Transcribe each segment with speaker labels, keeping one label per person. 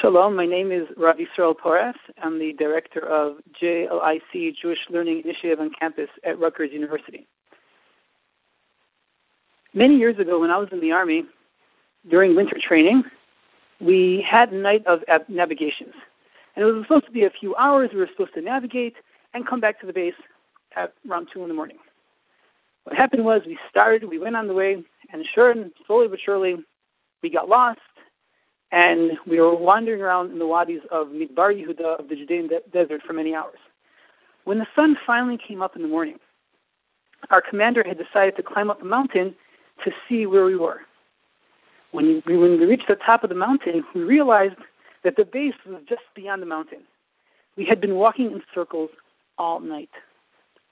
Speaker 1: Shalom, my name is Rav Yisrael Porras. I'm the director of JLIC, Jewish Learning Initiative on campus at Rutgers University. Many years ago, when I was in the Army, during winter training, we had a night of navigations. And it was supposed to be a few hours. We were supposed to navigate and come back to the base at around 2 in the morning. What happened was we started, we went on the way, and sure and slowly but surely, we got lost, and we were wandering around in the wadis of Midbar Yehuda of the Judean de- desert for many hours. When the sun finally came up in the morning, our commander had decided to climb up a mountain to see where we were. When we, when we reached the top of the mountain, we realized that the base was just beyond the mountain. We had been walking in circles all night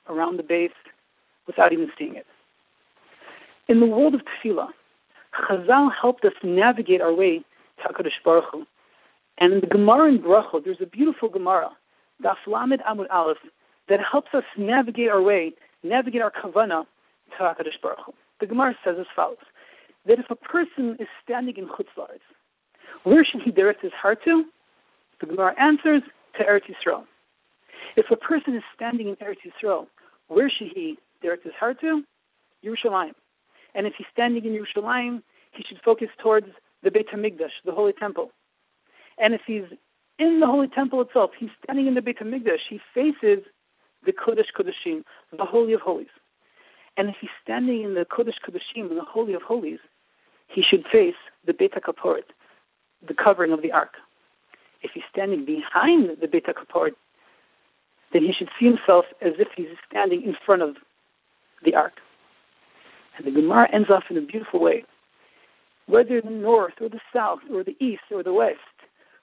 Speaker 1: around the base without even seeing it. In the world of tefillah, Chazal helped us navigate our way HaKadosh Baruch Hu. And in the Gemara in Brachot, there's a beautiful Gemara, Daf Lamed Amud Aleph, that helps us navigate our way, navigate our kavana to HaKadosh Baruch Hu. The Gemara says as follows, that if a person is standing in Chutz where should he direct his heart to? The Gemara answers, to Eretz Yisrael. If a person is standing in Eretz Yisrael, where should he direct his heart to? Yerushalayim. And if he's standing in Yerushalayim, he should focus towards the Beit HaMikdash, the Holy Temple. And if he's in the Holy Temple itself, he's standing in the Beit HaMikdash, he faces the Kodesh Kodeshim, the Holy of Holies. And if he's standing in the Kodesh Kodeshim, the Holy of Holies, he should face the Beit HaKaporet, the covering of the Ark. If he's standing behind the Beit HaKaporet, then he should see himself as if he's standing in front of the Ark. And the Gemara ends off in a beautiful way. Whether the north or the south or the east or the west,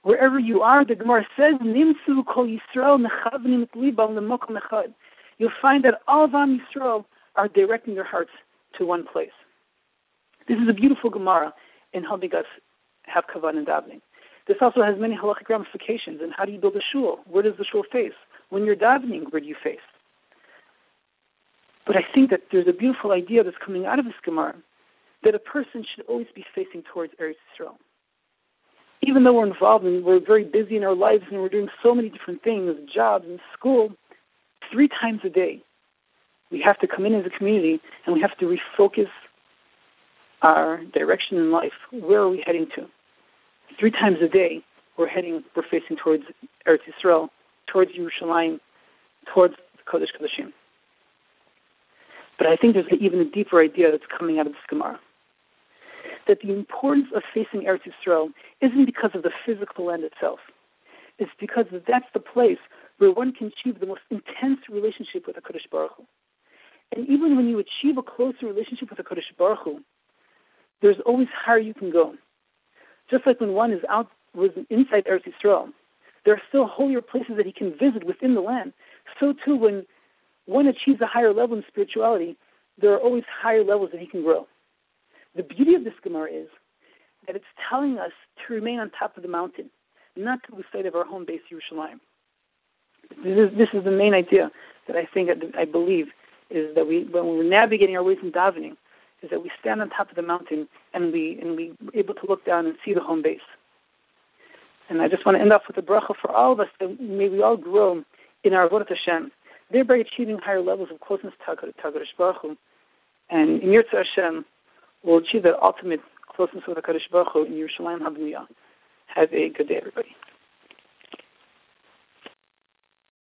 Speaker 1: wherever you are, the Gemara says, Nimsu kol Yisrael mechavnim echad. You'll find that all of Am Yisrael are directing their hearts to one place. This is a beautiful Gemara in helping us have kavana and davening. This also has many halachic ramifications. And how do you build a shul? Where does the shul face? When you're davening, where do you face? But I think that there's a beautiful idea that's coming out of this Gemara that a person should always be facing towards Eretz Yisrael. Even though we're involved and we're very busy in our lives and we're doing so many different things, jobs and school, three times a day, we have to come in as a community and we have to refocus our direction in life. Where are we heading to? Three times a day, we're heading, we're facing towards Eretz Yisrael, towards Yerushalayim, towards Kodesh Kodeshim. But I think there's even a deeper idea that's coming out of this Gemara. That the importance of facing Eretz Yisrael isn't because of the physical land itself. It's because that's the place where one can achieve the most intense relationship with HaKadosh Baruch Hu. And even when you achieve a closer relationship with HaKadosh Baruch Hu, there's always higher you can go. Just like when one is out was inside Eretz Yisrael, there are still holier places that he can visit within the land. So too, when one achieves a higher level in spirituality, there are always higher levels that he can grow. The beauty of this Gemara is that it's telling us to remain on top of the mountain, not to lose sight of our home base, Yerushalayim. This is, this is the main idea that I think, I believe, is that we, when we're navigating our ways in davening, is that we stand on top of the mountain and we and we are able to look down and see the home base. And I just want to end off with a bracha for all of us that may we all grow in our avodah Hashem, thereby achieving higher levels of closeness to Hakadosh Baruch Hu. And Im Yirtzeh Hashem, we'll achieve that ultimate closeness with Hakadosh Baruch Hu in Yerushalayim HaBenuyah. Have a good day, everybody.